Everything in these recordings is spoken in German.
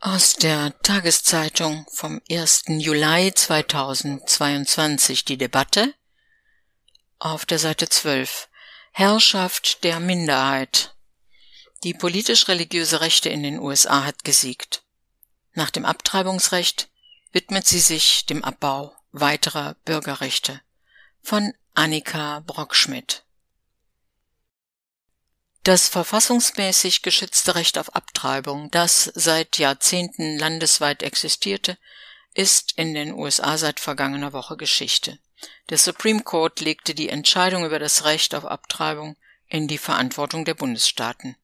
Aus der Tageszeitung vom 1. Juli 2022 die Debatte auf der Seite 12 Herrschaft der Minderheit. Die politisch-religiöse Rechte in den USA hat gesiegt. Nach dem Abtreibungsrecht widmet sie sich dem Abbau weiterer Bürgerrechte. Von Annika Brockschmidt. Das verfassungsmäßig geschützte Recht auf Abtreibung, das seit Jahrzehnten landesweit existierte, ist in den USA seit vergangener Woche Geschichte. Der Supreme Court legte die Entscheidung über das Recht auf Abtreibung in die Verantwortung der Bundesstaaten.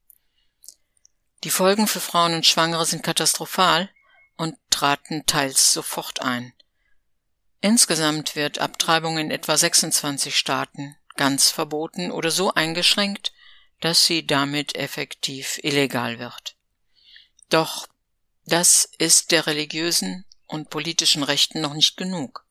Die Folgen für Frauen und Schwangere sind katastrophal und traten teils sofort ein. Insgesamt wird Abtreibung in etwa 26 Staaten ganz verboten oder so eingeschränkt, dass sie damit effektiv illegal wird. Doch das ist der religiösen und politischen Rechten noch nicht genug.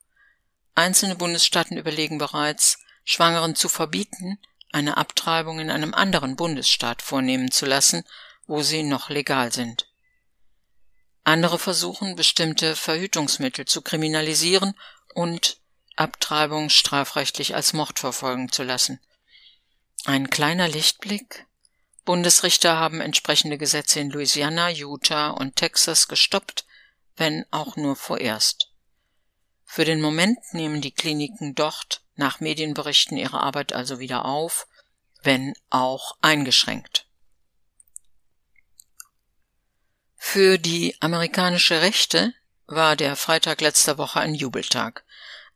Einzelne Bundesstaaten überlegen bereits, Schwangeren zu verbieten, eine Abtreibung in einem anderen Bundesstaat vornehmen zu lassen, wo sie noch legal sind. Andere versuchen, bestimmte Verhütungsmittel zu kriminalisieren und Abtreibung strafrechtlich als Mord verfolgen zu lassen – ein kleiner Lichtblick? Bundesrichter haben entsprechende Gesetze in Louisiana, Utah und Texas gestoppt, wenn auch nur vorerst. Für den Moment nehmen die Kliniken dort nach Medienberichten ihre Arbeit also wieder auf, wenn auch eingeschränkt. Für die amerikanische Rechte war der Freitag letzter Woche ein Jubeltag.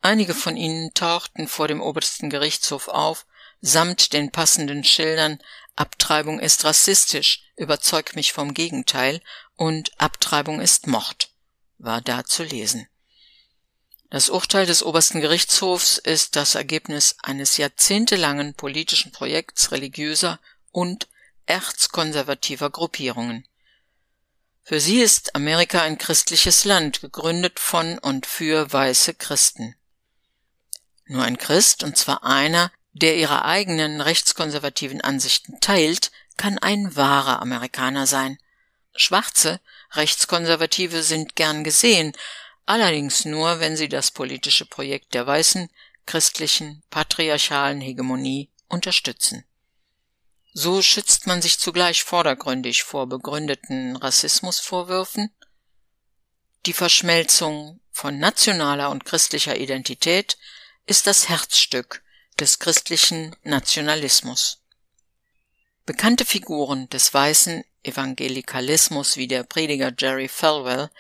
Einige von ihnen tauchten vor dem obersten Gerichtshof auf samt den passenden Schildern Abtreibung ist rassistisch, überzeug mich vom Gegenteil und Abtreibung ist Mord war da zu lesen. Das Urteil des obersten Gerichtshofs ist das Ergebnis eines jahrzehntelangen politischen Projekts religiöser und erzkonservativer Gruppierungen. Für sie ist Amerika ein christliches Land, gegründet von und für weiße Christen. Nur ein Christ, und zwar einer, der ihre eigenen rechtskonservativen Ansichten teilt, kann ein wahrer Amerikaner sein. Schwarze Rechtskonservative sind gern gesehen, allerdings nur, wenn sie das politische Projekt der weißen, christlichen, patriarchalen Hegemonie unterstützen. So schützt man sich zugleich vordergründig vor begründeten Rassismusvorwürfen, die Verschmelzung von nationaler und christlicher Identität ist das Herzstück des christlichen Nationalismus. Bekannte Figuren des weißen Evangelikalismus wie der Prediger Jerry Falwell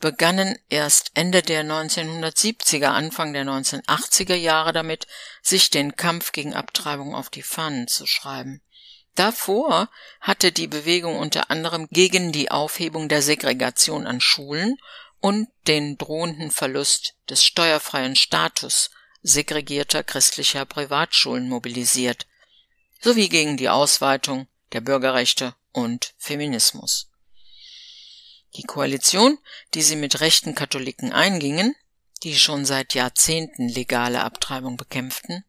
begannen erst Ende der 1970er, Anfang der 1980er Jahre damit, sich den Kampf gegen Abtreibung auf die Fahnen zu schreiben. Davor hatte die Bewegung unter anderem gegen die Aufhebung der Segregation an Schulen und den drohenden Verlust des steuerfreien Status segregierter christlicher Privatschulen mobilisiert, sowie gegen die Ausweitung der Bürgerrechte und Feminismus. Die Koalition, die sie mit rechten Katholiken eingingen, die schon seit Jahrzehnten legale Abtreibung bekämpften,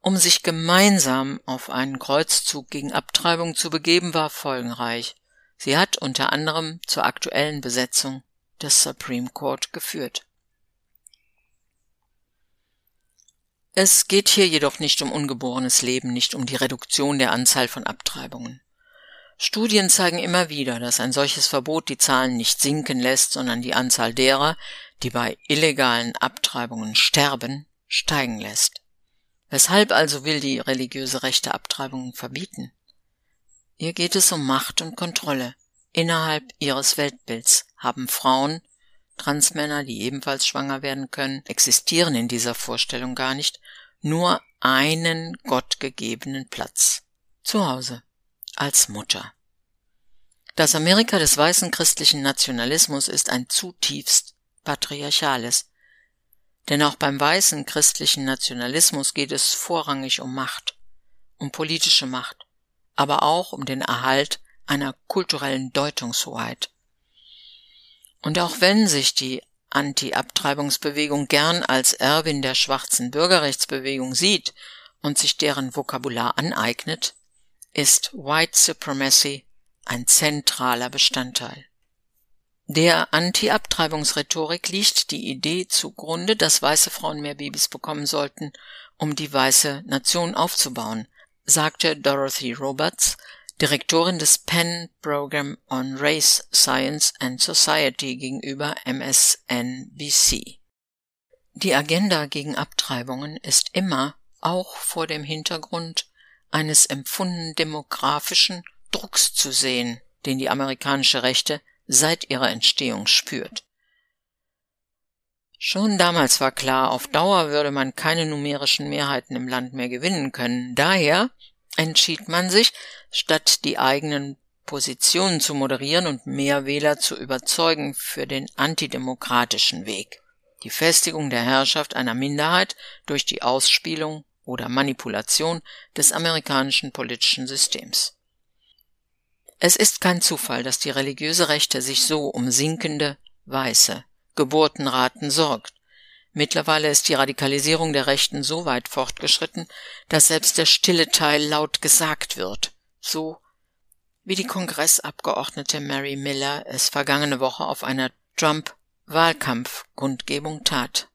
um sich gemeinsam auf einen Kreuzzug gegen Abtreibung zu begeben, war folgenreich. Sie hat unter anderem zur aktuellen Besetzung des Supreme Court geführt. Es geht hier jedoch nicht um ungeborenes Leben, nicht um die Reduktion der Anzahl von Abtreibungen. Studien zeigen immer wieder, dass ein solches Verbot die Zahlen nicht sinken lässt, sondern die Anzahl derer, die bei illegalen Abtreibungen sterben, steigen lässt. Weshalb also will die religiöse Rechte Abtreibungen verbieten? Ihr geht es um Macht und Kontrolle. Innerhalb ihres Weltbilds haben Frauen Transmänner, die ebenfalls schwanger werden können, existieren in dieser Vorstellung gar nicht, nur einen gottgegebenen Platz. Zu Hause. Als Mutter. Das Amerika des weißen christlichen Nationalismus ist ein zutiefst patriarchales. Denn auch beim weißen christlichen Nationalismus geht es vorrangig um Macht, um politische Macht, aber auch um den Erhalt einer kulturellen Deutungshoheit. Und auch wenn sich die Anti-Abtreibungsbewegung gern als Erbin der schwarzen Bürgerrechtsbewegung sieht und sich deren Vokabular aneignet, ist White Supremacy ein zentraler Bestandteil. Der Anti-Abtreibungsrhetorik liegt die Idee zugrunde, dass weiße Frauen mehr Babys bekommen sollten, um die weiße Nation aufzubauen, sagte Dorothy Roberts, Direktorin des Penn Program on Race, Science and Society gegenüber MSNBC. Die Agenda gegen Abtreibungen ist immer auch vor dem Hintergrund eines empfunden demografischen Drucks zu sehen, den die amerikanische Rechte seit ihrer Entstehung spürt. Schon damals war klar, auf Dauer würde man keine numerischen Mehrheiten im Land mehr gewinnen können. Daher entschied man sich, statt die eigenen Positionen zu moderieren und mehr Wähler zu überzeugen für den antidemokratischen Weg, die Festigung der Herrschaft einer Minderheit durch die Ausspielung oder Manipulation des amerikanischen politischen Systems. Es ist kein Zufall, dass die religiöse Rechte sich so um sinkende Weiße Geburtenraten sorgt. Mittlerweile ist die Radikalisierung der Rechten so weit fortgeschritten, dass selbst der stille Teil laut gesagt wird, so wie die Kongressabgeordnete Mary Miller es vergangene Woche auf einer Trump-Wahlkampfkundgebung tat.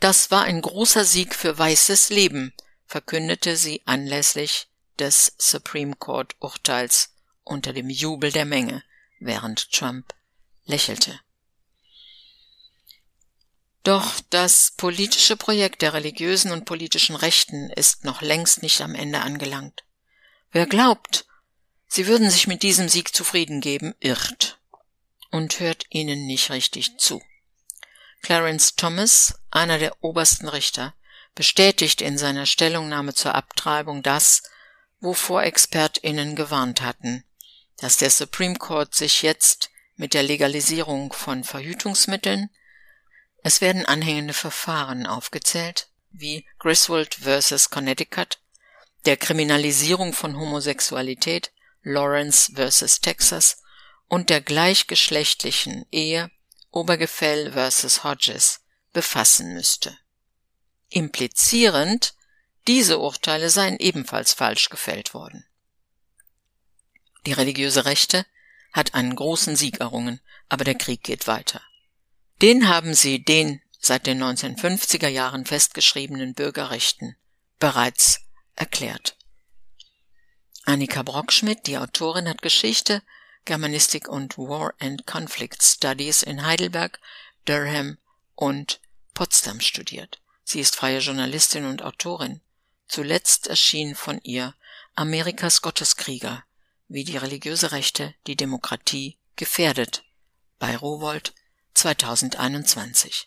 Das war ein großer Sieg für weißes Leben, verkündete sie anlässlich des Supreme Court Urteils unter dem Jubel der Menge, während Trump lächelte. Doch das politische Projekt der religiösen und politischen Rechten ist noch längst nicht am Ende angelangt. Wer glaubt, sie würden sich mit diesem Sieg zufrieden geben, irrt und hört ihnen nicht richtig zu. Clarence Thomas, einer der obersten Richter, bestätigt in seiner Stellungnahme zur Abtreibung das, wovor ExpertInnen gewarnt hatten, dass der Supreme Court sich jetzt mit der Legalisierung von Verhütungsmitteln, es werden anhängende Verfahren aufgezählt, wie Griswold vs. Connecticut, der Kriminalisierung von Homosexualität, Lawrence vs. Texas und der gleichgeschlechtlichen Ehe, Obergefell vs. Hodges, befassen müsste. Implizierend, diese Urteile seien ebenfalls falsch gefällt worden. Die religiöse Rechte hat einen großen Sieg errungen, aber der Krieg geht weiter. Den haben sie den seit den 1950er Jahren festgeschriebenen Bürgerrechten bereits erklärt. Annika Brockschmidt, die Autorin, hat Geschichte, Germanistik und War and Conflict Studies in Heidelberg, Durham und Potsdam studiert. Sie ist freie Journalistin und Autorin. Zuletzt erschien von ihr Amerikas Gotteskrieger wie die religiöse Rechte die Demokratie gefährdet bei Rowold 2021.